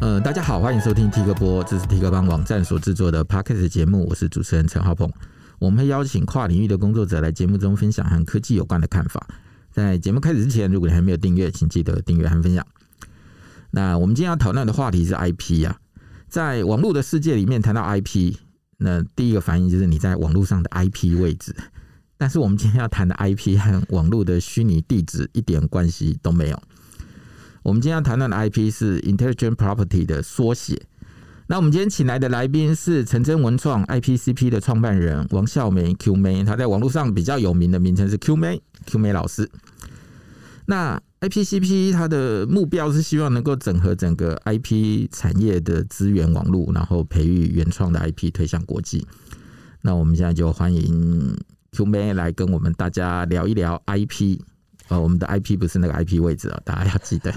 呃，大家好，欢迎收听 T 哥播，这是 T 哥帮网站所制作的 Podcast 节目，我是主持人陈浩鹏。我们会邀请跨领域的工作者来节目中分享和科技有关的看法。在节目开始之前，如果你还没有订阅，请记得订阅和分享。那我们今天要讨论的话题是 IP 啊，在网络的世界里面谈到 IP，那第一个反应就是你在网络上的 IP 位置。但是我们今天要谈的 IP 和网络的虚拟地址一点关系都没有。我们今天要谈论的 IP 是 Intelligent Property 的缩写。那我们今天请来的来宾是陈真文创 IPCP 的创办人王孝梅 Q 妹，他在网络上比较有名的名称是 Q 妹 Q 妹老师。那 IPCP 它的目标是希望能够整合整个 IP 产业的资源网络，然后培育原创的 IP 推向国际。那我们现在就欢迎 Q 妹来跟我们大家聊一聊 IP。啊，我们的 IP 不是那个 IP 位置啊，大家要记得。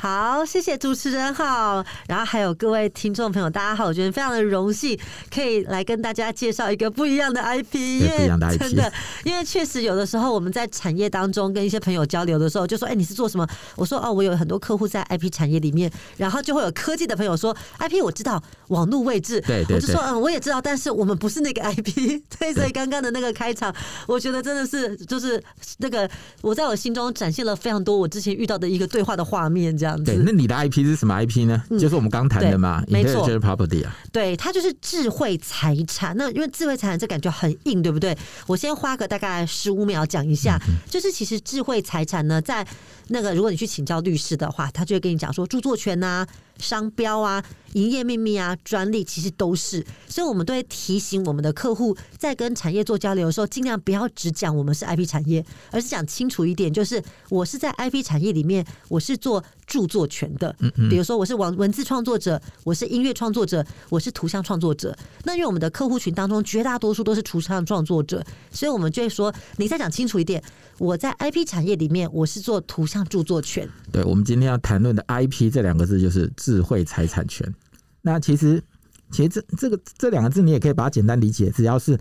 好，谢谢主持人好，然后还有各位听众朋友，大家好，我觉得非常的荣幸可以来跟大家介绍一个不一样的 IP，因为真的，因为确实有的时候我们在产业当中跟一些朋友交流的时候，就说，哎，你是做什么？我说，哦，我有很多客户在 IP 产业里面，然后就会有科技的朋友说，IP 我知道，网络位置，对对，对，我就说，嗯，我也知道，但是我们不是那个 IP，对，所以刚刚的那个开场，我觉得真的是就是那个我在我心中展现了非常多我之前遇到的一个对话的画面。这样子，对，那你的 IP 是什么 IP 呢？嗯、就是我们刚谈的嘛，没错，Property 啊，对，它就是智慧财产。那因为智慧财产这感觉很硬，对不对？我先花个大概十五秒讲一下，嗯、就是其实智慧财产呢，在那个如果你去请教律师的话，他就会跟你讲说，著作权啊。商标啊、营业秘密啊、专利，其实都是，所以我们都会提醒我们的客户，在跟产业做交流的时候，尽量不要只讲我们是 IP 产业，而是讲清楚一点，就是我是在 IP 产业里面，我是做著作权的。嗯嗯，比如说我是文文字创作者，我是音乐创作者，我是图像创作者。那因为我们的客户群当中绝大多数都是图像创作者，所以我们就会说，你再讲清楚一点，我在 IP 产业里面，我是做图像著作权。对，我们今天要谈论的 IP 这两个字就是。智慧财产权，那其实，其实这这个这两个字，你也可以把它简单理解，只要是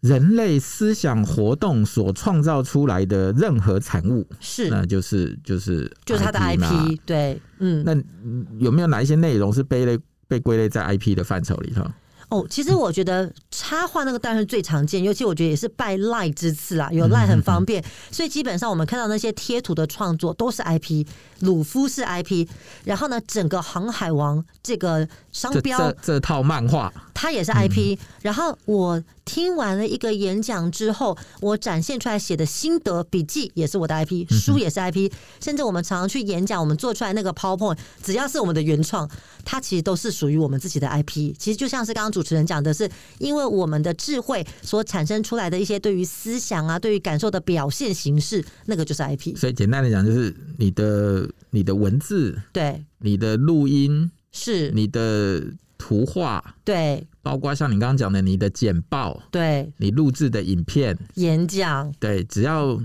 人类思想活动所创造出来的任何产物，是，那就是就是就是它的 IP，对，嗯，那有没有哪一些内容是被类被归类在 IP 的范畴里头？哦，其实我觉得插画那个当然是最常见，尤其我觉得也是拜赖之赐啦，有赖 很方便，所以基本上我们看到那些贴图的创作都是 IP，鲁夫是 IP，然后呢，整个航海王这个商标这，这套漫画。它也是 IP，然后我。听完了一个演讲之后，我展现出来写的心得笔记也是我的 IP，书也是 IP，甚至我们常常去演讲，我们做出来那个 PowerPoint，只要是我们的原创，它其实都是属于我们自己的 IP。其实就像是刚刚主持人讲的是，因为我们的智慧所产生出来的一些对于思想啊、对于感受的表现形式，那个就是 IP。所以简单的讲，就是你的你的文字，对，你的录音是你的图画，对。包括像你刚刚讲的，你的简报，对，你录制的影片、演讲，对，只要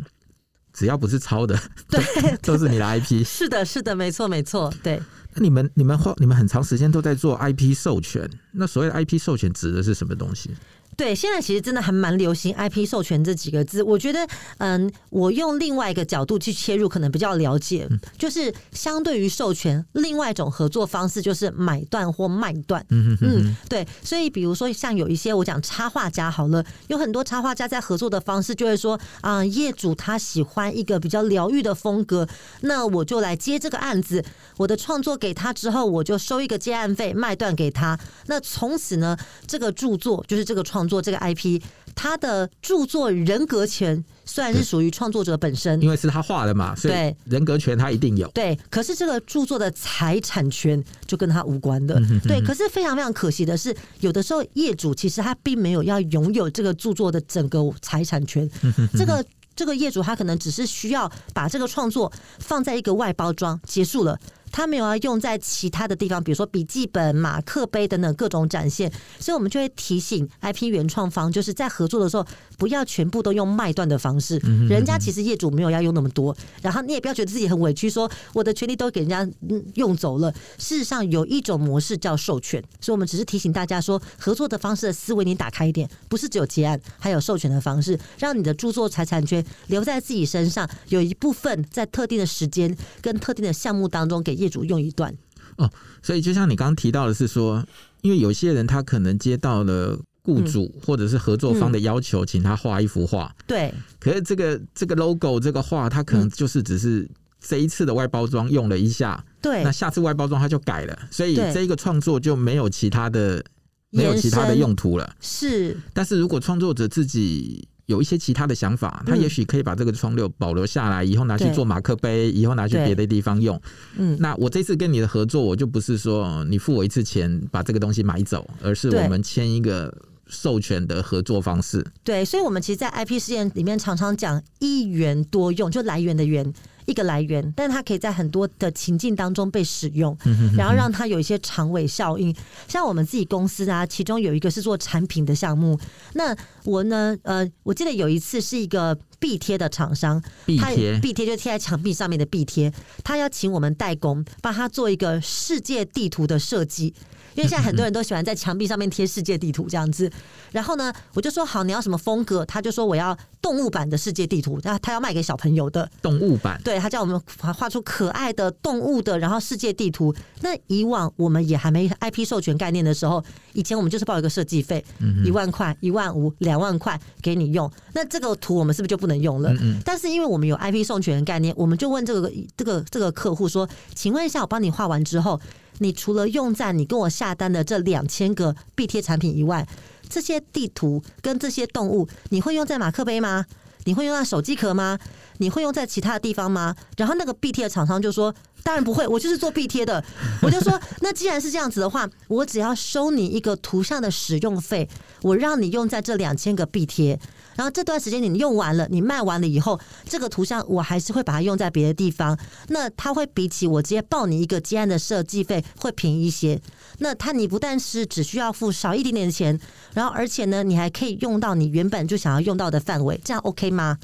只要不是抄的，对，都是你的 IP。是的，是的，没错，没错，对。那你们、你们花、你们很长时间都在做 IP 授权，那所谓的 IP 授权指的是什么东西？对，现在其实真的还蛮流行 IP 授权这几个字。我觉得，嗯，我用另外一个角度去切入，可能比较了解。就是相对于授权，另外一种合作方式就是买断或卖断。嗯嗯，对。所以，比如说像有一些我讲插画家好了，有很多插画家在合作的方式，就会说啊，业主他喜欢一个比较疗愈的风格，那我就来接这个案子。我的创作给他之后，我就收一个接案费，卖断给他。那从此呢，这个著作就是这个创。做这个 IP，他的著作人格权虽然是属于创作者本身，因为是他画的嘛，所以人格权他一定有。对，可是这个著作的财产权就跟他无关的。对，可是非常非常可惜的是，有的时候业主其实他并没有要拥有这个著作的整个财产权。这个这个业主他可能只是需要把这个创作放在一个外包装结束了。他没有要用在其他的地方，比如说笔记本、马克杯等等各种展现，所以我们就会提醒 IP 原创方，就是在合作的时候不要全部都用卖断的方式。人家其实业主没有要用那么多，然后你也不要觉得自己很委屈，说我的权利都给人家用走了。事实上有一种模式叫授权，所以我们只是提醒大家说，合作的方式的思维你打开一点，不是只有结案，还有授权的方式，让你的著作财产权留在自己身上，有一部分在特定的时间跟特定的项目当中给业业主用一段。哦，所以就像你刚刚提到的是说，因为有些人他可能接到了雇主或者是合作方的要求，请他画一幅画。对。可是这个这个 logo 这个画，他可能就是只是这一次的外包装用了一下。对。那下次外包装他就改了，所以这一个创作就没有其他的没有其他的用途了。是。但是如果创作者自己有一些其他的想法，他也许可以把这个窗六保留下来，以后拿去做马克杯，以后拿去别的地方用。嗯，那我这次跟你的合作，我就不是说你付我一次钱把这个东西买走，而是我们签一个授权的合作方式。对，所以，我们其实，在 IP 事件里面常常讲一元多用，就来源的源。一个来源，但它可以在很多的情境当中被使用，然后让它有一些长尾效应。像我们自己公司啊，其中有一个是做产品的项目。那我呢，呃，我记得有一次是一个壁贴的厂商，壁贴，壁贴就贴在墙壁上面的壁贴，他要请我们代工，帮他做一个世界地图的设计。因为现在很多人都喜欢在墙壁上面贴世界地图这样子，然后呢，我就说好，你要什么风格？他就说我要动物版的世界地图，他他要卖给小朋友的动物版。对，他叫我们画出可爱的动物的，然后世界地图。那以往我们也还没 IP 授权概念的时候，以前我们就是报一个设计费，一万块、一万五、两万块给你用。那这个图我们是不是就不能用了？但是因为我们有 IP 授权概念，我们就问这个这个这个客户说，请问一下，我帮你画完之后。你除了用在你跟我下单的这两千个壁贴产品以外，这些地图跟这些动物，你会用在马克杯吗？你会用在手机壳吗？你会用在其他的地方吗？然后那个 B 贴的厂商就说：“当然不会，我就是做壁贴的。”我就说：“那既然是这样子的话，我只要收你一个图像的使用费，我让你用在这两千个壁贴。”然后这段时间你用完了，你卖完了以后，这个图像我还是会把它用在别的地方。那它会比起我直接报你一个接案的设计费会便宜一些。那他你不但是只需要付少一点点钱，然后而且呢，你还可以用到你原本就想要用到的范围，这样 OK 吗？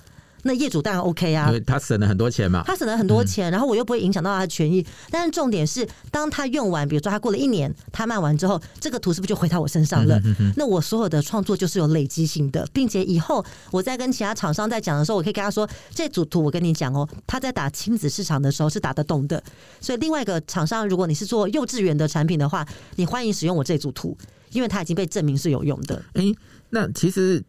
那业主当然 OK 啊，因为他省了很多钱嘛。他省了很多钱，然后我又不会影响到他的权益。但是重点是，当他用完，比如说他过了一年，他卖完之后，这个图是不是就回到我身上了？那我所有的创作就是有累积性的，并且以后我在跟其他厂商在讲的时候，我可以跟他说，这组图我跟你讲哦，他在打亲子市场的时候是打得动的。所以另外一个厂商，如果你是做幼稚园的产品的话，你欢迎使用我这组图，因为它已经被证明是有用的。哎，那其实。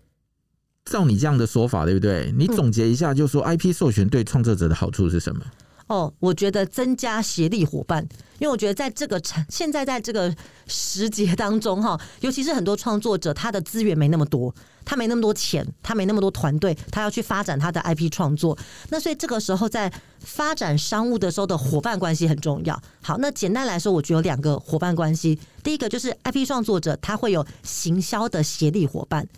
照你这样的说法，对不对？你总结一下，就是说 IP 授权对创作者的好处是什么？嗯。哦，我觉得增加协力伙伴，因为我觉得在这个产现在在这个时节当中，哈，尤其是很多创作者，他的资源没那么多，他没那么多钱，他没那么多团队，他要去发展他的 IP 创作。那所以这个时候在发展商务的时候的伙伴关系很重要。好，那简单来说，我觉得有两个伙伴关系。第一个就是 IP 创作者，他会有行销的协力伙伴。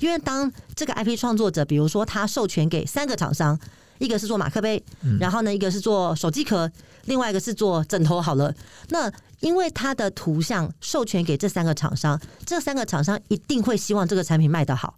因为当这个 IP 创作者，比如说他授权给三个厂商，一个是做马克杯，然后呢，一个是做手机壳，另外一个是做枕头。好了，那因为他的图像授权给这三个厂商，这三个厂商一定会希望这个产品卖得好，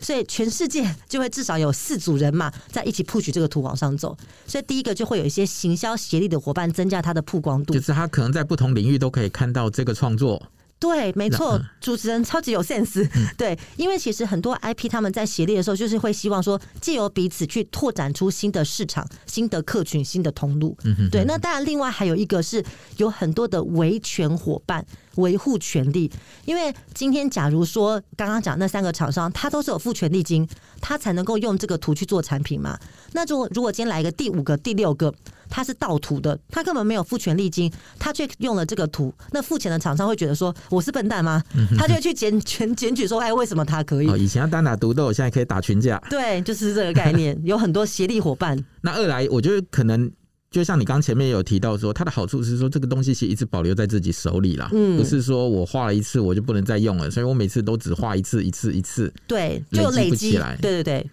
所以全世界就会至少有四组人马在一起 push 这个图往上走。所以第一个就会有一些行销协力的伙伴，增加它的曝光度，就是他可能在不同领域都可以看到这个创作。对，没错，主持人超级有 sense。对，因为其实很多 IP 他们在协力的时候，就是会希望说，借由彼此去拓展出新的市场、新的客群、新的通路。对，那当然，另外还有一个是有很多的维权伙伴。维护权利，因为今天假如说刚刚讲那三个厂商，他都是有付权利金，他才能够用这个图去做产品嘛。那如果如果今天来一个第五个、第六个，他是盗图的，他根本没有付权利金，他却用了这个图，那付钱的厂商会觉得说我是笨蛋吗？他就会去检 检检举说，哎，为什么他可以？以前要单打独斗，现在可以打群架。对，就是这个概念，有很多协力伙伴。那二来，我觉得可能。就像你刚前面有提到说，它的好处是说这个东西其实一直保留在自己手里啦，嗯，不是说我画了一次我就不能再用了，所以我每次都只画一次，一次，一次，对，就累积起来，对对对，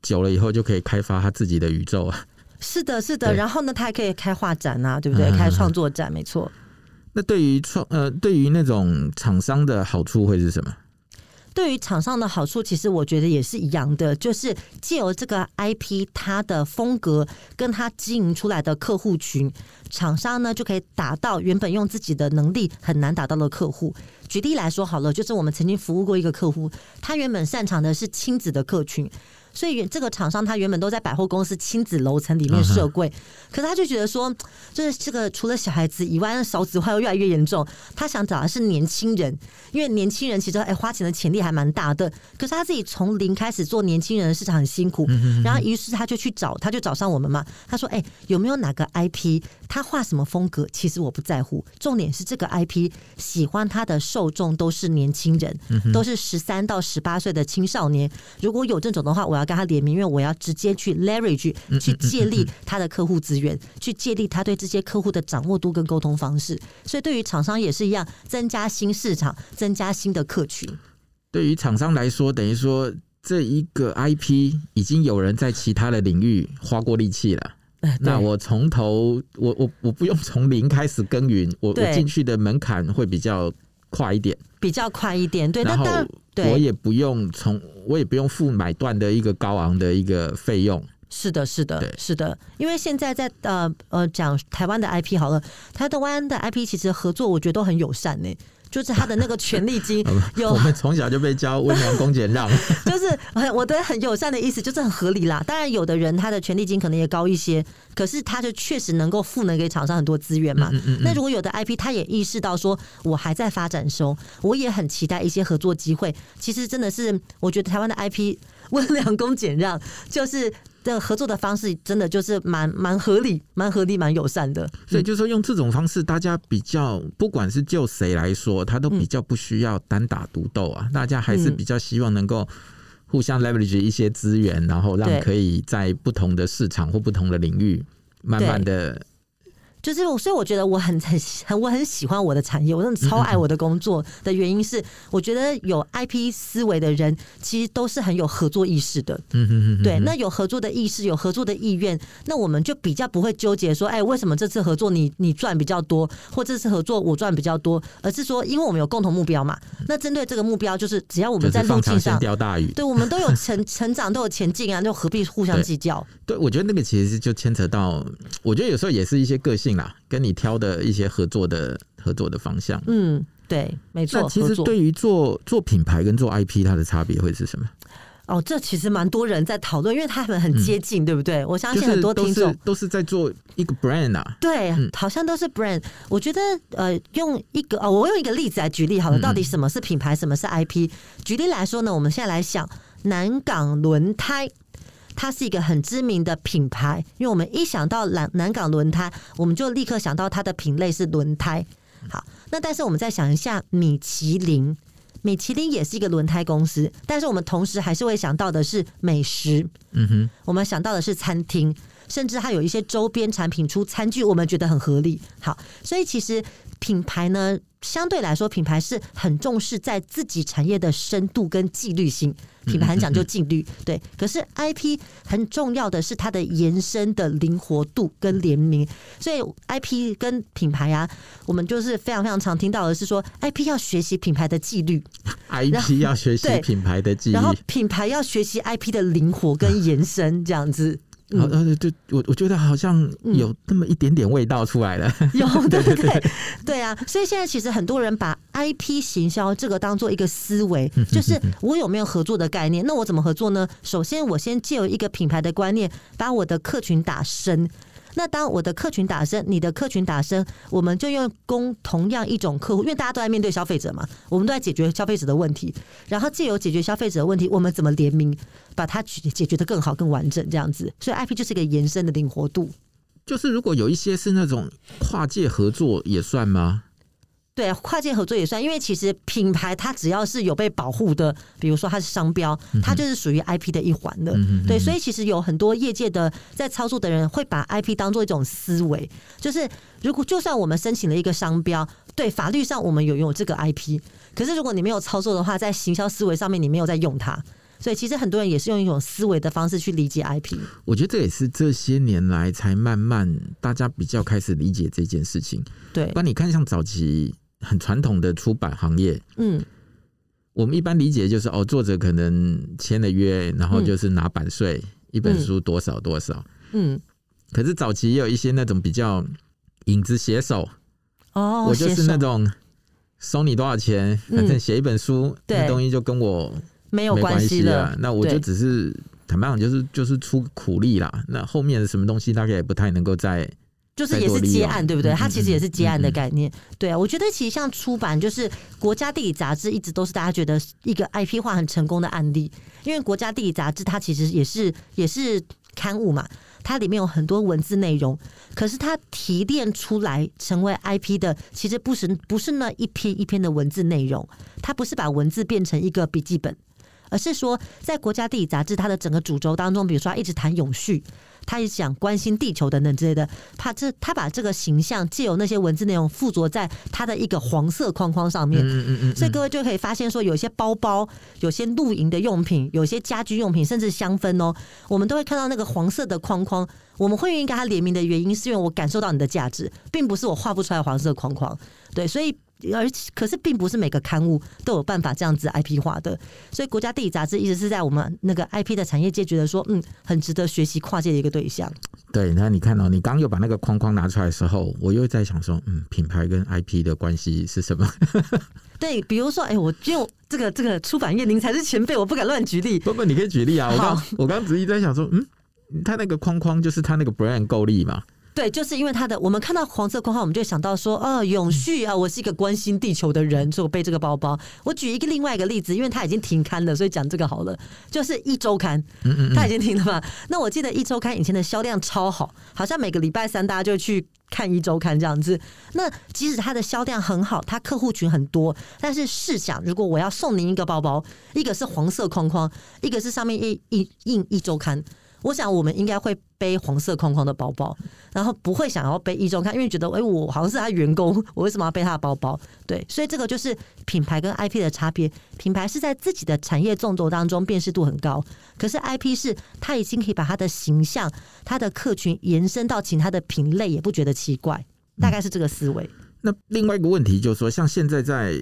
久了以后就可以开发他自己的宇宙啊。是的，是的，然后呢，他还可以开画展啊，对不对？开创作展，没错。那对于创呃，对于那种厂商的好处会是什么？对于厂商的好处，其实我觉得也是一样的，就是借由这个 IP，它的风格跟它经营出来的客户群，厂商呢就可以达到原本用自己的能力很难达到的客户。举例来说好了，就是我们曾经服务过一个客户，他原本擅长的是亲子的客群。所以这个厂商他原本都在百货公司亲子楼层里面设柜，嗯、可是他就觉得说，就是这个除了小孩子以外，少子化又越来越严重，他想找的是年轻人，因为年轻人其实哎花钱的潜力还蛮大的，可是他自己从零开始做年轻人的市场很辛苦，然后于是他就去找，他就找上我们嘛，他说哎有没有哪个 IP，他画什么风格，其实我不在乎，重点是这个 IP 喜欢他的受众都是年轻人，都是十三到十八岁的青少年，如果有这种的话，我要跟他联名，因为我要直接去 leverage 去借力他的客户资源，去借力他对这些客户的掌握度跟沟通方式。所以对于厂商也是一样，增加新市场，增加新的客群。对于厂商来说，等于说这一个 IP 已经有人在其他的领域花过力气了。那我从头，我我我不用从零开始耕耘，我我进去的门槛会比较快一点，比较快一点。对，然后我也不用从，我也不用付买断的一个高昂的一个费用。是的，是的，是的。因为现在在呃呃讲台湾的 IP 好了，台湾的 IP 其实合作我觉得都很友善呢。就是他的那个权利金 有，我们从小就被教温良恭俭让，就是我的很友善的意思，就是很合理啦。当然，有的人他的权利金可能也高一些，可是他就确实能够赋能给厂商很多资源嘛。那如果有的 IP 他也意识到说，我还在发展中，我也很期待一些合作机会。其实真的是，我觉得台湾的 IP 温良恭俭让，就是。这个合作的方式真的就是蛮蛮合理、蛮合理、蛮友善的。所以就是说，用这种方式，大家比较不管是就谁来说，他都比较不需要单打独斗啊。大家还是比较希望能够互相 leverage 一些资源，然后让可以在不同的市场或不同的领域慢慢的。就是我，所以我觉得我很很很我很喜欢我的产业，我真的超爱我的工作的原因是，我觉得有 IP 思维的人其实都是很有合作意识的。嗯嗯嗯。对，那有合作的意识，有合作的意愿，那我们就比较不会纠结说，哎，为什么这次合作你你赚比较多，或这次合作我赚比较多，而是说，因为我们有共同目标嘛。那针对这个目标，就是只要我们在路径上钓大鱼，对，我们都有成成长，都有前进啊，就何必互相计较？对，我觉得那个其实就牵扯到，我觉得有时候也是一些个性啦，跟你挑的一些合作的合作的方向。嗯，对，没错。那其实对于做做品牌跟做 IP，它的差别会是什么？哦，这其实蛮多人在讨论，因为他们很接近，嗯、对不对？我相信很多听众都，都是在做一个 brand 啊。对，嗯、好像都是 brand。我觉得呃，用一个哦，我用一个例子来举例好了，到底什么是品牌，什么是 IP？嗯、举例来说呢，我们现在来想南港轮胎。它是一个很知名的品牌，因为我们一想到南南港轮胎，我们就立刻想到它的品类是轮胎。好，那但是我们再想一下米其林，米其林也是一个轮胎公司，但是我们同时还是会想到的是美食。嗯哼，我们想到的是餐厅，甚至它有一些周边产品出餐具，我们觉得很合理。好，所以其实品牌呢，相对来说，品牌是很重视在自己产业的深度跟纪律性。品牌很讲究纪律，对。可是 IP 很重要的是它的延伸的灵活度跟联名，所以 IP 跟品牌啊，我们就是非常非常常听到的是说，IP 要学习品牌的纪律，IP 要学习品牌的纪律，然后品牌要学习 IP 的灵活跟延伸这样子。好，呃，就，我我觉得好像有那么一点点味道出来了，嗯、有 对对对，对啊，所以现在其实很多人把 IP 行销这个当做一个思维，就是我有没有合作的概念？那我怎么合作呢？首先，我先借由一个品牌的观念，把我的客群打深。那当我的客群打深，你的客群打深，我们就用供同样一种客户，因为大家都在面对消费者嘛，我们都在解决消费者的问题，然后借由解决消费者的问题，我们怎么联名，把它解解决的更好、更完整，这样子。所以 IP 就是一个延伸的灵活度。就是如果有一些是那种跨界合作，也算吗？对，跨界合作也算，因为其实品牌它只要是有被保护的，比如说它是商标，它就是属于 IP 的一环的。嗯、对，所以其实有很多业界的在操作的人会把 IP 当做一种思维，就是如果就算我们申请了一个商标，对法律上我们有拥有这个 IP，可是如果你没有操作的话，在行销思维上面你没有在用它，所以其实很多人也是用一种思维的方式去理解 IP。我觉得这也是这些年来才慢慢大家比较开始理解这件事情。对，那你看像早期。很传统的出版行业，嗯，我们一般理解就是哦，作者可能签了约，然后就是拿版税，嗯、一本书多少多少，嗯。可是早期也有一些那种比较影子写手，哦，我就是那种收你多少钱，反正写一本书，那东西就跟我没有关系了。那我就只是坦白讲就是就是出苦力啦。那后面的什么东西大概也不太能够再。就是也是接案，对不对？它其实也是接案的概念。对啊，我觉得其实像出版，就是国家地理杂志一直都是大家觉得一个 IP 化很成功的案例。因为国家地理杂志它其实也是也是刊物嘛，它里面有很多文字内容，可是它提炼出来成为 IP 的，其实不是不是那一篇一篇的文字内容，它不是把文字变成一个笔记本，而是说在国家地理杂志它的整个主轴当中，比如说他一直谈永续。他也想关心地球等等之类的，怕这他把这个形象借由那些文字内容附着在他的一个黄色框框上面，嗯嗯嗯，所以各位就可以发现说，有些包包、有些露营的用品、有些家居用品，甚至香氛哦，我们都会看到那个黄色的框框。我们会愿意跟他联名的原因，是因为我感受到你的价值，并不是我画不出来黄色框框。对，所以。而可是，并不是每个刊物都有办法这样子 IP 化的，所以国家地理杂志一直是在我们那个 IP 的产业界觉得说，嗯，很值得学习跨界的一个对象。对，那你看到、喔、你刚又把那个框框拿出来的时候，我又在想说，嗯，品牌跟 IP 的关系是什么？对，比如说，哎、欸，我就这个这个出版业，您才是前辈，我不敢乱举例。不不，你可以举例啊。我刚我刚只是在想说，嗯，他那个框框就是他那个 brand 够力嘛。对，就是因为他的，我们看到黄色框号，我们就想到说，哦，永续啊，我是一个关心地球的人，所以我背这个包包。我举一个另外一个例子，因为他已经停刊了，所以讲这个好了，就是一周刊，他已经停了嘛。那我记得一周刊以前的销量超好，好像每个礼拜三大家就去看一周刊这样子。那即使它的销量很好，它客户群很多，但是试想，如果我要送您一个包包，一个是黄色框框，一个是上面印印印一周刊。我想，我们应该会背黄色框框的包包，然后不会想要背一中看，因为觉得，哎，我好像是他员工，我为什么要背他的包包？对，所以这个就是品牌跟 IP 的差别。品牌是在自己的产业纵轴当中辨识度很高，可是 IP 是他已经可以把他的形象、他的客群延伸到其他的品类，也不觉得奇怪，大概是这个思维。那另外一个问题就是说，像现在在，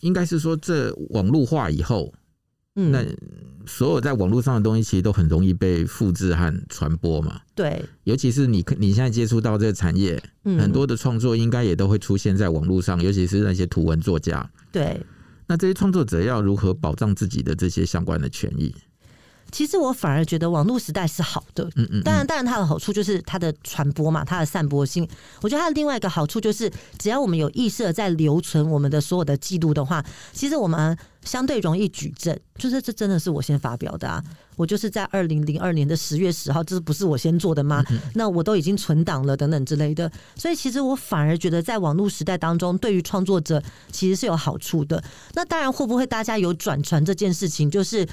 应该是说这网络化以后。嗯，那所有在网络上的东西其实都很容易被复制和传播嘛。对，尤其是你你现在接触到这个产业，很多的创作应该也都会出现在网络上，尤其是那些图文作家。对，那这些创作者要如何保障自己的这些相关的权益？其实我反而觉得网络时代是好的，嗯嗯，当然，当然它的好处就是它的传播嘛，它的散播性。我觉得它的另外一个好处就是，只要我们有意识的在留存我们的所有的记录的话，其实我们相对容易举证。就是这真的是我先发表的啊，我就是在二零零二年的十月十号，这不是我先做的吗？那我都已经存档了，等等之类的。所以其实我反而觉得，在网络时代当中，对于创作者其实是有好处的。那当然，会不会大家有转传这件事情，就是。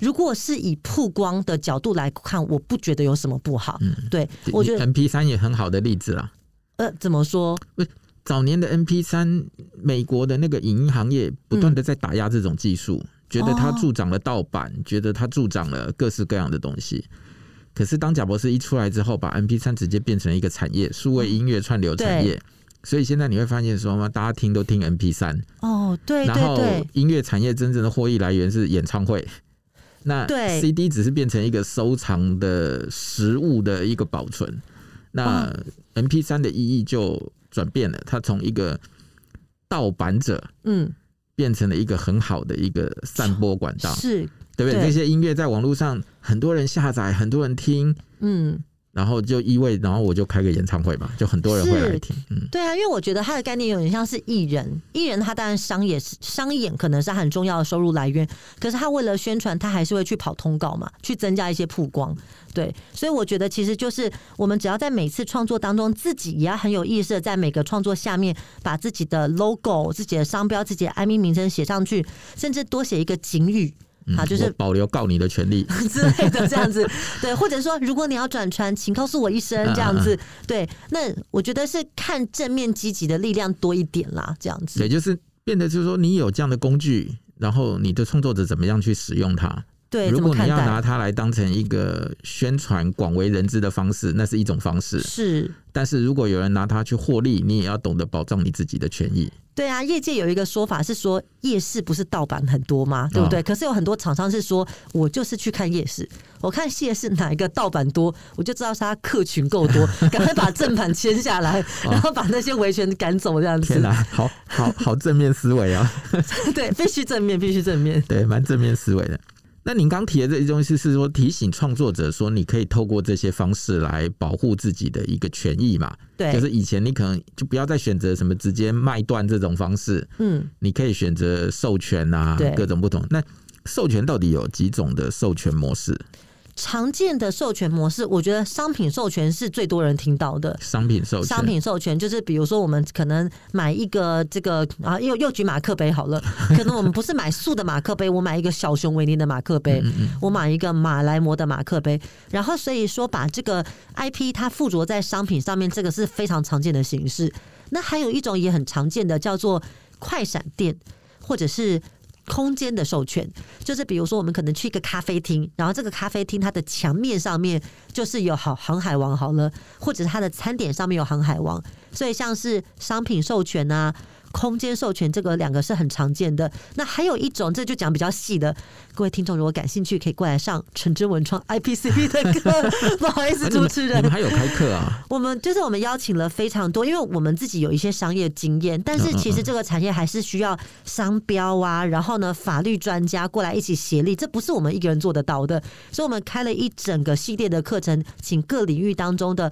如果是以曝光的角度来看，我不觉得有什么不好。嗯，对，我觉得 MP 三也很好的例子啦。呃，怎么说？早年的 MP 三，美国的那个影音行业不断的在打压这种技术，嗯，觉得它助长了盗版，哦，觉得它助长了各式各样的东西。可是当贾博士一出来之后，把 MP 三直接变成一个产业，数位音乐串流产业。所以现在你会发现说嘛，大家听都听 MP 三。哦，对，对，对，然后音乐产业真正的获益来源是演唱会。那 CD 只是变成一个收藏的实物的一个保存，那 MP 三的意义就转变了，它从一个盗版者，嗯，变成了一个很好的一个散播管道，是，对不对？这些音乐在网络上很多人下载，很多人听，嗯。然后就意味，然后我就开个演唱会嘛，就很多人会来听。嗯，对啊，因为我觉得他的概念有点像是艺人，艺人他当然商业商演可能是他很重要的收入来源，可是他为了宣传，他还是会去跑通告嘛，去增加一些曝光。对，所以我觉得其实就是我们只要在每次创作当中，自己也要很有意识的在每个创作下面把自己的 logo、自己的商标、自己的 IP 名称写上去，甚至多写一个警语。好，就是保留告你的权利 之类的这样子，对，或者说如果你要转传，请告诉我一声这样子，对，那我觉得是看正面积极的力量多一点啦，这样子。对，就是变得就是说你有这样的工具，然后你的创作者怎么样去使用它？对，如果你要拿它来当成一个宣传广为人知的方式，那是一种方式。是，但是如果有人拿它去获利，你也要懂得保障你自己的权益。对啊，业界有一个说法是说，夜市不是盗版很多吗？对不对？哦、可是有很多厂商是说，我就是去看夜市，我看夜市哪一个盗版多，我就知道是他客群够多，赶快把正版签下来，然后把那些维权赶走，这样子。天哪，好好好正面思维啊！对，必须正面，必须正面，对，蛮正面思维的。那您刚提的这些东西是说提醒创作者说，你可以透过这些方式来保护自己的一个权益嘛？对，就是以前你可能就不要再选择什么直接卖断这种方式，嗯，你可以选择授权啊，各种不同。那授权到底有几种的授权模式？常见的授权模式，我觉得商品授权是最多人听到的。商品授权，商品授权就是比如说，我们可能买一个这个啊，又又举马克杯好了，可能我们不是买素的马克杯，我买一个小熊维尼的马克杯，我买一个马来貘的马克杯，然后所以说把这个 IP 它附着在商品上面，这个是非常常见的形式。那还有一种也很常见的叫做快闪店，或者是。空间的授权，就是比如说，我们可能去一个咖啡厅，然后这个咖啡厅它的墙面上面就是有好航海王好了，或者是它的餐点上面有航海王，所以像是商品授权啊。空间授权这个两个是很常见的，那还有一种，这就讲比较细的。各位听众如果感兴趣，可以过来上陈真文创 IPCP 的课。不好意思，主持人，你们还有开课啊？我们就是我们邀请了非常多，因为我们自己有一些商业经验，但是其实这个产业还是需要商标啊，然后呢，法律专家过来一起协力，这不是我们一个人做得到的，所以我们开了一整个系列的课程，请各领域当中的。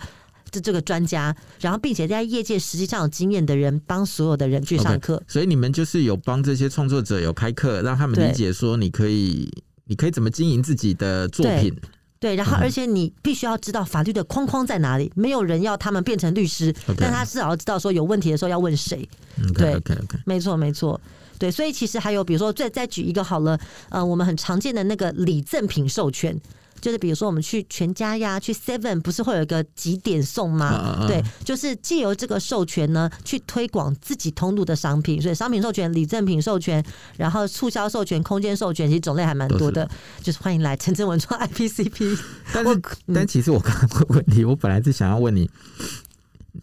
这这个专家，然后并且在业界实际上有经验的人，帮所有的人去上课。Okay, 所以你们就是有帮这些创作者有开课，让他们理解说，你可以，你可以怎么经营自己的作品。对，然后而且你必须要知道法律的框框在哪里。没有人要他们变成律师但他至少要知道说有问题的时候要问谁。对，OK OK，没错没错。对，所以其实还有，比如说再再举一个好了，呃，我们很常见的那个礼赠品授权。就是比如说，我们去全家呀，去 Seven，不是会有一个几点送吗？啊、对，就是借由这个授权呢，去推广自己通路的商品。所以商品授权、礼赠品授权，然后促销授权、空间授权，其实种类还蛮多的。是就是欢迎来陈真文创 IPCP。但是，嗯、但其实我刚刚问问题，我本来是想要问你。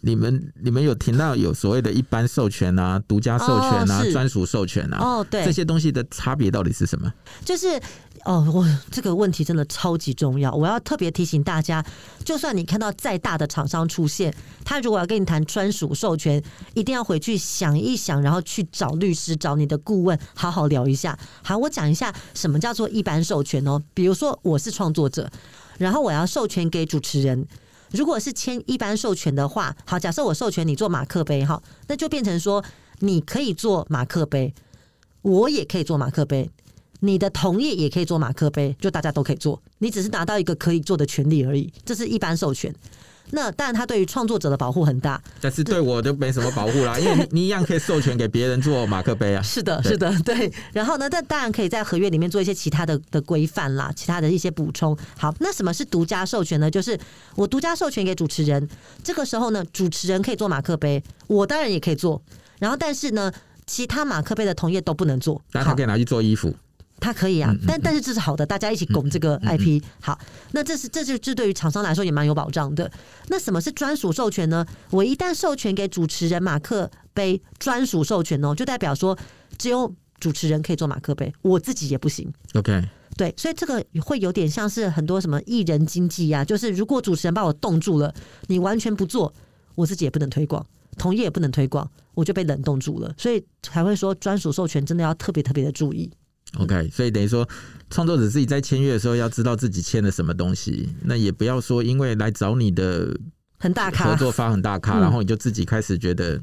你们你们有听到有所谓的一般授权啊、独家授权啊、专属、哦、授权啊？哦，对，这些东西的差别到底是什么？就是哦，我这个问题真的超级重要，我要特别提醒大家，就算你看到再大的厂商出现，他如果要跟你谈专属授权，一定要回去想一想，然后去找律师、找你的顾问，好好聊一下。好，我讲一下什么叫做一般授权哦。比如说我是创作者，然后我要授权给主持人。如果是签一般授权的话，好，假设我授权你做马克杯，哈，那就变成说你可以做马克杯，我也可以做马克杯，你的同业也可以做马克杯，就大家都可以做，你只是拿到一个可以做的权利而已，这是一般授权。那当然，他对于创作者的保护很大，但是对我就没什么保护啦，因为你你一样可以授权给别人做马克杯啊。是的，是的，对。然后呢，但当然可以在合约里面做一些其他的的规范啦，其他的一些补充。好，那什么是独家授权呢？就是我独家授权给主持人，这个时候呢，主持人可以做马克杯，我当然也可以做。然后，但是呢，其他马克杯的同业都不能做。但他可以拿去做衣服。他可以啊，但但是这是好的，大家一起拱这个 IP。好，那这是这是这对于厂商来说也蛮有保障的。那什么是专属授权呢？我一旦授权给主持人马克杯专属授权哦，就代表说只有主持人可以做马克杯，我自己也不行。OK，对，所以这个会有点像是很多什么艺人经济呀，就是如果主持人把我冻住了，你完全不做，我自己也不能推广，同业也不能推广，我就被冷冻住了。所以才会说专属授权真的要特别特别的注意。OK，所以等于说，创作者自己在签约的时候要知道自己签了什么东西，那也不要说因为来找你的很大咖合作方很大咖，然后你就自己开始觉得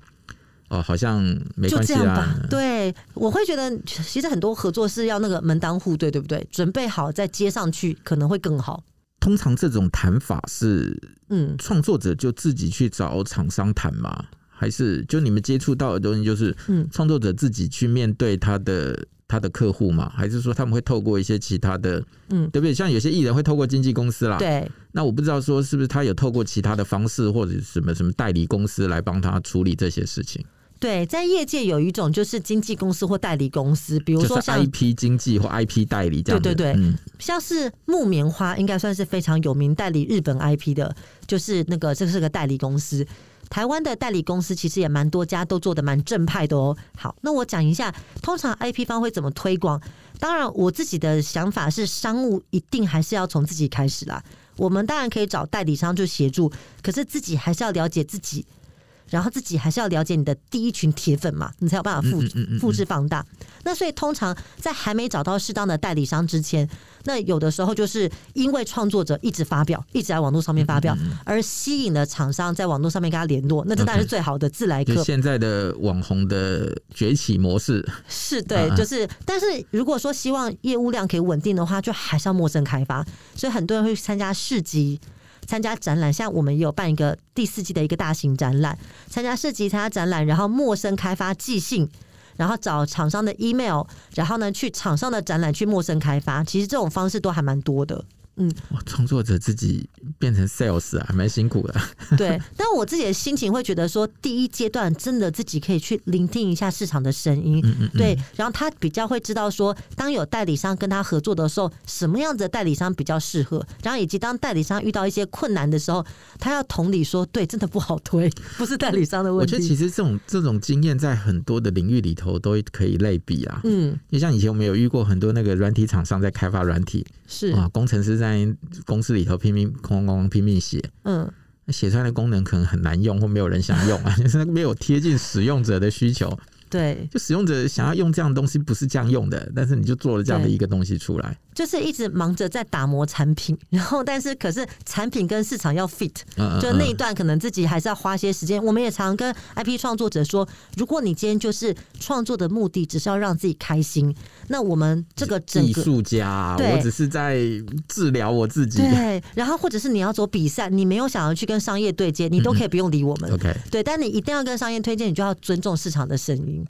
哦，好像没关系啊。对，我会觉得其实很多合作是要那个门当户对，对不对？准备好再接上去可能会更好。通常这种谈法是，嗯，创作者就自己去找厂商谈吗？还是就你们接触到的东西就是，嗯，创作者自己去面对他的。他的客户嘛，还是说他们会透过一些其他的，嗯，对不对？像有些艺人会透过经纪公司啦，对。那我不知道说是不是他有透过其他的方式，或者什么什么代理公司来帮他处理这些事情。对，在业界有一种就是经纪公司或代理公司，比如说像 IP 经纪或 IP 代理这样。对对对，嗯、像是木棉花应该算是非常有名代理日本 IP 的，就是那个这是个代理公司。台湾的代理公司其实也蛮多家，都做的蛮正派的哦。好，那我讲一下，通常 IP 方会怎么推广？当然，我自己的想法是，商务一定还是要从自己开始啦。我们当然可以找代理商去协助，可是自己还是要了解自己。然后自己还是要了解你的第一群铁粉嘛，你才有办法复复制放大。那所以通常在还没找到适当的代理商之前，那有的时候就是因为创作者一直发表，一直在网络上面发表，而吸引了厂商在网络上面跟他联络，那这当然是最好的自来客。现在的网红的崛起模式是对，就是但是如果说希望业务量可以稳定的话，就还是要陌生开发。所以很多人会参加市集。参加展览，像我们也有办一个第四季的一个大型展览，参加市集、参加展览，然后陌生开发寄信，然后找厂商的 email，然后呢去厂商的展览去陌生开发，其实这种方式都还蛮多的。嗯，哇，创作者自己变成 sales 啊，还蛮辛苦的。对，但我自己的心情会觉得说，第一阶段真的自己可以去聆听一下市场的声音，嗯嗯嗯对，然后他比较会知道说，当有代理商跟他合作的时候，什么样子的代理商比较适合，然后以及当代理商遇到一些困难的时候，他要同理说，对，真的不好推，不是代理商的问题。我觉得其实这种这种经验在很多的领域里头都可以类比啊。嗯，就像以前我们有遇过很多那个软体厂商在开发软体，是啊，工程师。在公司里头拼命哐哐哐拼命写，嗯，写出来的功能可能很难用，或没有人想用啊，就是没有贴近使用者的需求。对，就使用者想要用这样的东西，不是这样用的，但是你就做了这样的一个东西出来，就是一直忙着在打磨产品，然后但是可是产品跟市场要 fit，就那一段可能自己还是要花些时间。我们也常跟 IP 创作者说，如果你今天就是创作的目的只是要让自己开心，那我们这个整个艺术家，我只是在治疗我自己。对，然后或者是你要走比赛，你没有想要去跟商业对接，你都可以不用理我们。OK，对，但你一定要跟商业推荐，你就要尊重市场的声音。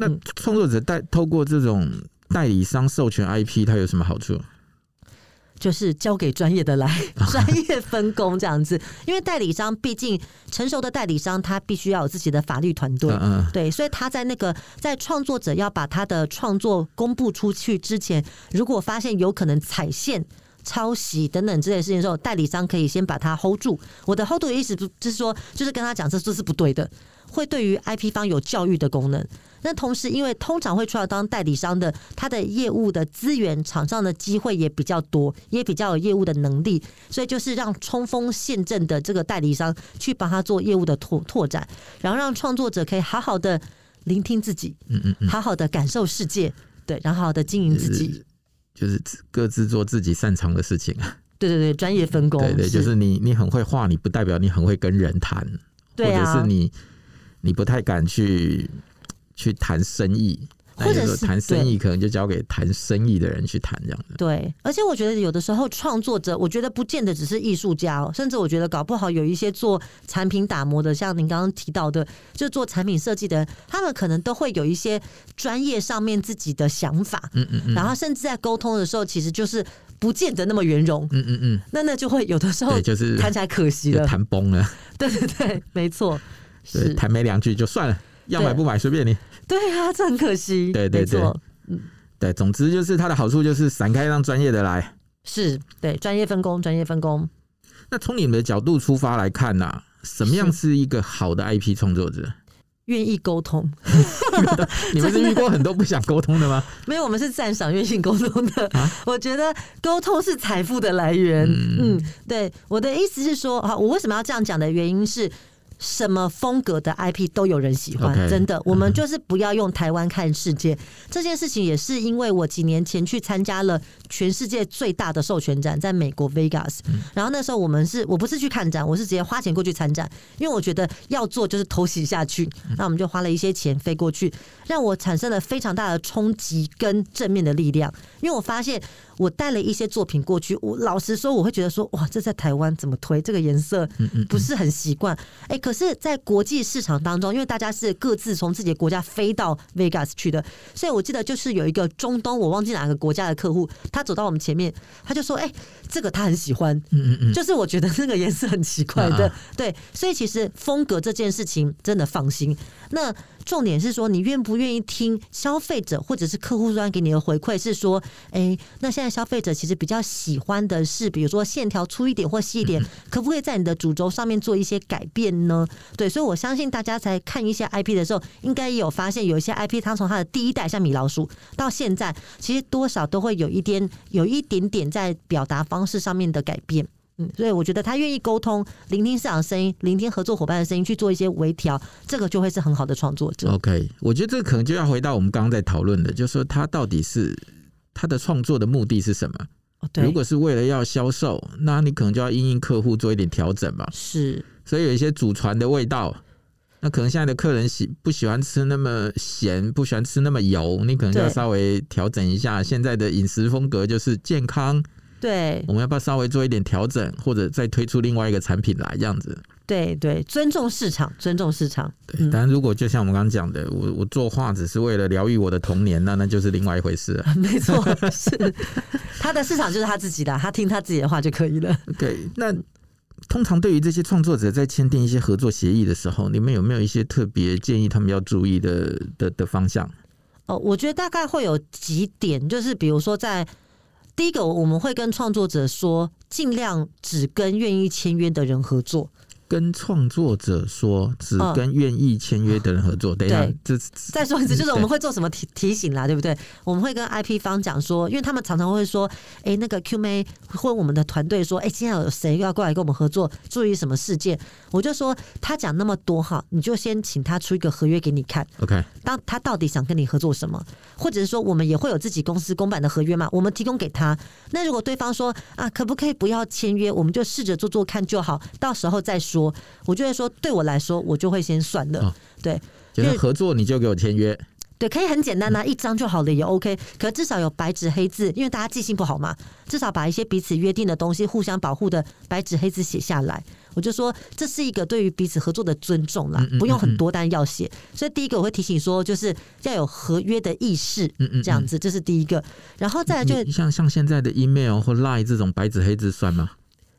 那创作者代透过这种代理商授权 IP，它有什么好处？就是交给专业的来，专业分工这样子。因为代理商毕竟成熟的代理商，他必须要有自己的法律团队，嗯对，所以他在那个在创作者要把他的创作公布出去之前，如果发现有可能踩线、抄袭等等这些事情的时候，代理商可以先把它 hold 住。我的 hold 住的意思就是说，就是跟他讲这这是不对的，会对于 IP 方有教育的功能。那同时，因为通常会出来当代理商的，他的业务的资源、场上的机会也比较多，也比较有业务的能力，所以就是让冲锋陷阵的这个代理商去帮他做业务的拓拓展，然后让创作者可以好好的聆听自己，嗯嗯嗯，好好的感受世界，对，然后好好的经营自己，就是各自做自己擅长的事情啊。对对对，专业分工，对对，就是你你很会画，你不代表你很会跟人谈，对啊，或者是你你不太敢去。去谈生意，或者是谈生意，可能就交给谈生意的人去谈这样的。对，而且我觉得有的时候创作者，我觉得不见得只是艺术家哦，甚至我觉得搞不好有一些做产品打磨的，像您刚刚提到的，就做产品设计的人，他们可能都会有一些专业上面自己的想法。嗯嗯嗯。然后甚至在沟通的时候，其实就是不见得那么圆融。嗯嗯嗯。那那就会有的时候就是谈起来可惜了，谈崩了。对对对，没错。是谈没两句就算了。要买不买随便你。对啊，这很可惜。对对对，嗯，对，总之就是它的好处就是散开，让专业的来。是，对，专业分工，专业分工。那从你们的角度出发来看呢、啊，什么样是一个好的 IP 创作者？愿意沟通。你们是遇过很多不想沟通的吗？没有，我们是赞赏愿意沟通的。啊、我觉得沟通是财富的来源。嗯，嗯，对，我的意思是说，啊，我为什么要这样讲的原因是。什么风格的 IP 都有人喜欢，okay, 真的。我们就是不要用台湾看世界、嗯、这件事情，也是因为我几年前去参加了全世界最大的授权展，在美国 Vegas。嗯、然后那时候我们是我不是去看展，我是直接花钱过去参展，因为我觉得要做就是偷袭下去。那我们就花了一些钱飞过去，让我产生了非常大的冲击跟正面的力量，因为我发现。我带了一些作品过去，我老实说，我会觉得说，哇，这在台湾怎么推这个颜色，不是很习惯。哎，可是，在国际市场当中，因为大家是各自从自己的国家飞到 Vegas 去的，所以我记得就是有一个中东，我忘记哪个国家的客户，他走到我们前面，他就说，哎，这个他很喜欢，嗯嗯，就是我觉得那个颜色很奇怪的，对，所以其实风格这件事情真的放心。那重点是说，你愿不愿意听消费者或者是客户端给你的回馈？是说，哎，那现在消费者其实比较喜欢的是，比如说线条粗一点或细一点，可不可以在你的主轴上面做一些改变呢？对，所以我相信大家在看一些 IP 的时候，应该也有发现，有一些 IP 它从它的第一代像米老鼠到现在，其实多少都会有一点有一点点在表达方式上面的改变。嗯，所以我觉得他愿意沟通，聆听市场声音，聆听合作伙伴的声音，去做一些微调，这个就会是很好的创作者。OK，我觉得这个可能就要回到我们刚刚在讨论的，就是说他到底是他的创作的目的是什么？哦，对，如果是为了要销售，那你可能就要因应客户做一点调整吧。是，所以有一些祖传的味道，那可能现在的客人喜不喜欢吃那么咸，不喜欢吃那么油，你可能就要稍微调整一下。现在的饮食风格就是健康。对，我们要不要稍微做一点调整，或者再推出另外一个产品来这样子？对对，尊重市场，尊重市场。对，但如果就像我们刚刚讲的，我我作画只是为了疗愈我的童年，那那就是另外一回事了。没错，是他的市场就是他自己的，他听他自己的话就可以了。对，那通常对于这些创作者在签订一些合作协议的时候，你们有没有一些特别建议他们要注意的的的方向？哦，我觉得大概会有几点，就是比如说在。第一个，我们会跟创作者说，尽量只跟愿意签约的人合作。跟创作者说，只跟愿意签约的人合作。嗯、等一下，这再说一次，就是我们会做什么提提醒啦，对不对？我们会跟 IP 方讲说，因为他们常常会说，哎、欸，那个 Q 妹或我们的团队说，哎、欸，今天有谁要过来跟我们合作，注意什么事件？我就说他讲那么多哈，你就先请他出一个合约给你看。OK，当他到底想跟你合作什么，或者是说我们也会有自己公司公版的合约嘛，我们提供给他。那如果对方说啊，可不可以不要签约，我们就试着做做看就好，到时候再说。我就会说，对我来说，我就会先算了。哦、对，就是合作，你就给我签约。对，可以很简单呐、啊，一张就好了，也 OK。可至少有白纸黑字，因为大家记性不好嘛，至少把一些彼此约定的东西、互相保护的白纸黑字写下来。我就说，这是一个对于彼此合作的尊重啦，不用很多，但要写。所以第一个我会提醒说，就是要有合约的意识，这样子，这是第一个。然后再来就像像现在的 email 或 line 这种白纸黑字算吗？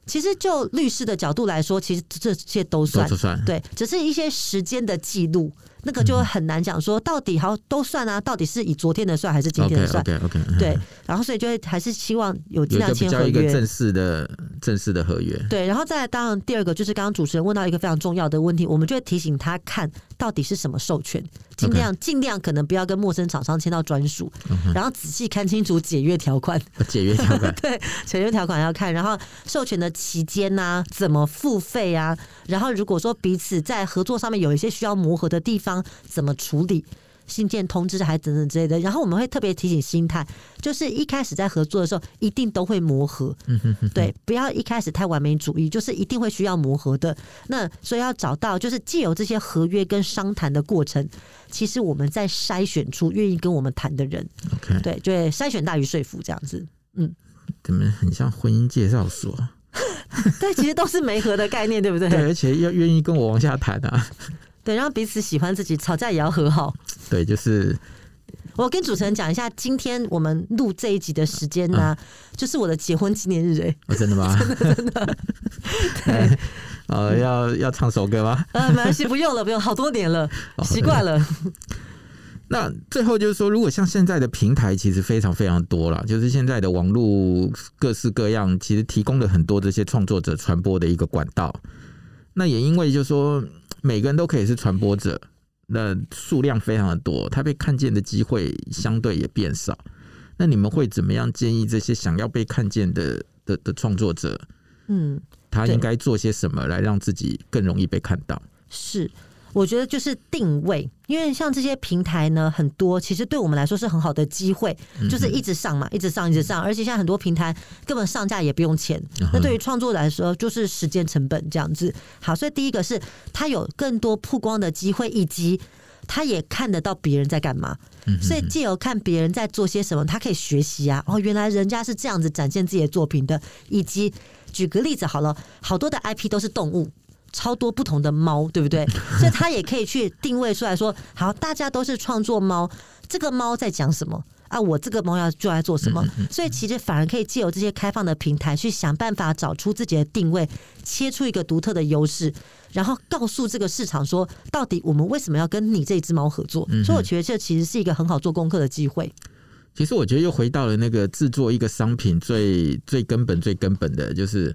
其实就律师的角度来说，其实这些都算，都算，对，只是一些时间的记录。那个就很难讲，说到底好都算啊，到底是以昨天的算还是今天的算？OK OK, okay 对，然后所以就会还是希望有尽量签合约，一个正式的正式的合约。对，然后再来当然第二个就是刚刚主持人问到一个非常重要的问题，我们就会提醒他看到底是什么授权，尽量尽量可能不要跟陌生厂商签到专属然后仔细看清楚解约条款。解约条款 对，解约条款要看，然后授权的期间呐、啊，怎么付费啊？然后如果说彼此在合作上面有一些需要磨合的地方。怎么处理信件通知还等等之类的，然后我们会特别提醒心态，就是一开始在合作的时候，一定都会磨合，对，不要一开始太完美主义，就是一定会需要磨合的。那所以要找到，就是既有这些合约跟商谈的过程，其实我们在筛选出愿意跟我们谈的人，OK，对，就筛选大于说服这样子，嗯，怎么很像婚姻介绍所？对，其实都是媒合的概念，对不对？对，而且要愿意跟我往下谈啊。对，让彼此喜欢自己，吵架也要和好。对，就是我跟主持人讲一下，今天我们录这一集的时间呢、啊，就是我的结婚纪念日哎、哦，真的吗？真 的真的。对，呃，要要唱首歌吗？呃，没关系，不用了，不用，好多年了，习惯了。那最后就是说，如果像现在的平台其实非常非常多了，就是现在的网络各式各样，其实提供了很多这些创作者传播的一个管道。那也因为就是说。每个人都可以是传播者，那数量非常的多，他被看见的机会相对也变少。那你们会怎么样建议这些想要被看见的的的创作者？嗯，他应该做些什么来让自己更容易被看到？是。我觉得就是定位，因为像这些平台呢，很多其实对我们来说是很好的机会，就是一直上嘛，一直上，一直上，而且现在很多平台根本上架也不用钱。那对于创作者来说，就是时间成本这样子。好，所以第一个是它有更多曝光的机会，以及他也看得到别人在干嘛。所以借由看别人在做些什么，他可以学习啊。哦，原来人家是这样子展现自己的作品的。以及举个例子好了，好多的 IP 都是动物。超多不同的猫，对不对？所以他也可以去定位出来说，好，大家都是创作猫，这个猫在讲什么啊？我这个猫要就来做什么？所以其实反而可以借由这些开放的平台，去想办法找出自己的定位，切出一个独特的优势，然后告诉这个市场说，到底我们为什么要跟你这只猫合作？所以我觉得这其实是一个很好做功课的机会。其实我觉得又回到了那个制作一个商品最最根本、最根本的就是。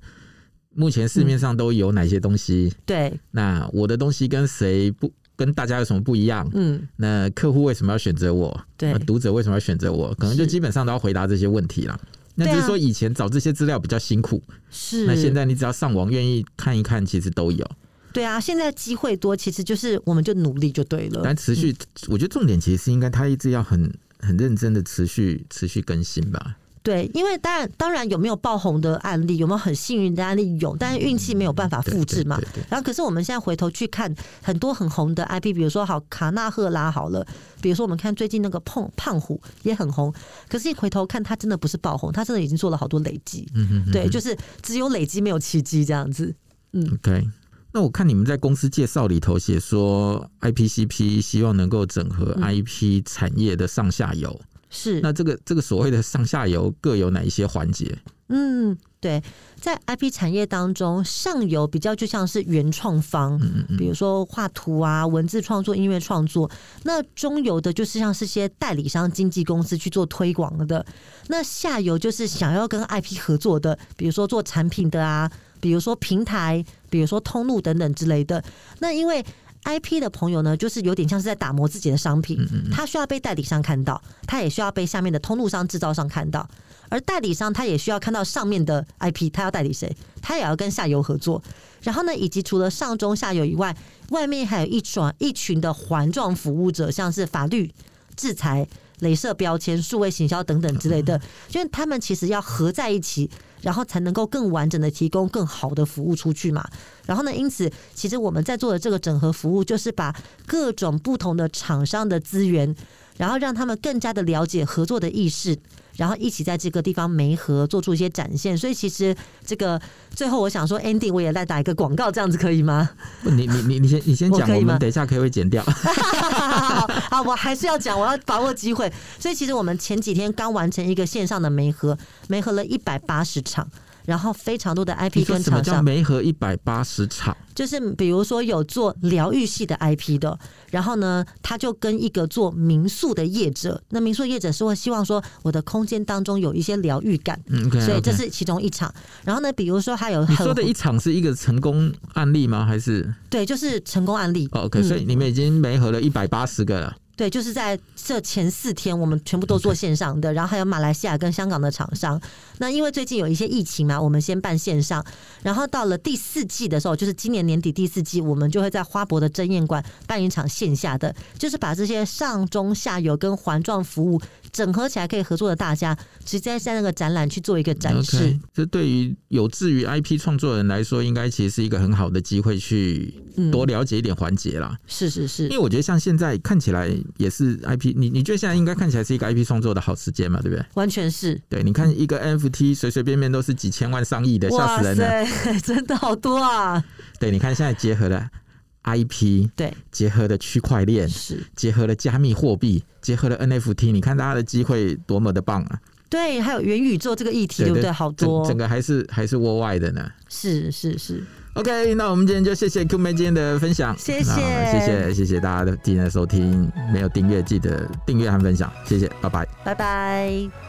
目前市面上都有哪些东西？嗯、对，那我的东西跟谁不跟大家有什么不一样？嗯，那客户为什么要选择我？对，读者为什么要选择我？可能就基本上都要回答这些问题了。那只是说以前找这些资料比较辛苦，是。那现在你只要上网愿意看一看，其实都有。对啊，现在机会多，其实就是我们就努力就对了。但持续，嗯、我觉得重点其实是应该他一直要很很认真的持续持续更新吧。对，因为当然当然有没有爆红的案例，有没有很幸运的案例有，但是运气没有办法复制嘛。然后可是我们现在回头去看很多很红的 IP，比如说好卡纳赫拉好了，比如说我们看最近那个胖胖虎也很红，可是一回头看他真的不是爆红，他真的已经做了好多累积。嗯哼，对，就是只有累积没有奇迹这样子。嗯，OK。那我看你们在公司介绍里头写说，IPCP 希望能够整合 IP 产业的上下游。是，那这个这个所谓的上下游各有哪一些环节？嗯，对，在 IP 产业当中，上游比较就像是原创方，嗯嗯，比如说画图啊、文字创作、音乐创作。那中游的就是像是些代理商、经纪公司去做推广的。那下游就是想要跟 IP 合作的，比如说做产品的啊，比如说平台，比如说通路等等之类的。那因为 IP 的朋友呢，就是有点像是在打磨自己的商品，他需要被代理商看到，他也需要被下面的通路商、制造商看到，而代理商他也需要看到上面的 IP，他要代理谁，他也要跟下游合作。然后呢，以及除了上中下游以外，外面还有一群一群的环状服务者，像是法律、制裁、镭射标签、数位行销等等之类的，因为他们其实要合在一起。然后才能够更完整的提供更好的服务出去嘛。然后呢，因此其实我们在做的这个整合服务，就是把各种不同的厂商的资源，然后让他们更加的了解合作的意识。然后一起在这个地方媒合，做出一些展现。所以其实这个最后我想说，Andy 我也来打一个广告，这样子可以吗？你你你你先你先讲，我，我们等一下可以会剪掉。好，好，我还是要讲，我要把握机会。所以其实我们前几天刚完成一个线上的媒合，媒合了一百八十场。然后非常多的 IP 跟厂商，什么叫媒合一百八十场？就是比如说有做疗愈系的 IP 的，然后呢，他就跟一个做民宿的业者，那民宿业者是会希望说我的空间当中有一些疗愈感，嗯 okay, okay. 所以这是其中一场。然后呢，比如说还有你说的一场是一个成功案例吗？还是对，就是成功案例。Oh, OK，、嗯、所以你们已经媒合了一百八十个了。对，就是在这前四天，我们全部都做线上的，然后还有马来西亚跟香港的厂商。那因为最近有一些疫情嘛，我们先办线上，然后到了第四季的时候，就是今年年底第四季，我们就会在花博的真宴馆办一场线下的，就是把这些上中下游跟环状服务整合起来可以合作的大家，直接在那个展览去做一个展示。Okay, 这对于有志于 IP 创作人来说，应该其实是一个很好的机会，去多了解一点环节啦。是是是，因为我觉得像现在看起来。也是 IP，你你觉得现在应该看起来是一个 IP 创作的好时间嘛？对不对？完全是。对，你看一个 NFT 随随便便都是几千万、上亿的，吓死人了！真的好多啊！对，你看现在结合了 IP，对，结合的区块链，是结合了加密货币，结合了 NFT，你看大家的机会多么的棒啊！对，还有元宇宙这个议题，对不对？好多，整个还是还是窝外的呢。是是是。OK，那我们今天就谢谢 Q 妹今天的分享，谢谢，谢谢，谢谢大家的今天的收听。没有订阅记得订阅和分享，谢谢，拜拜，拜拜。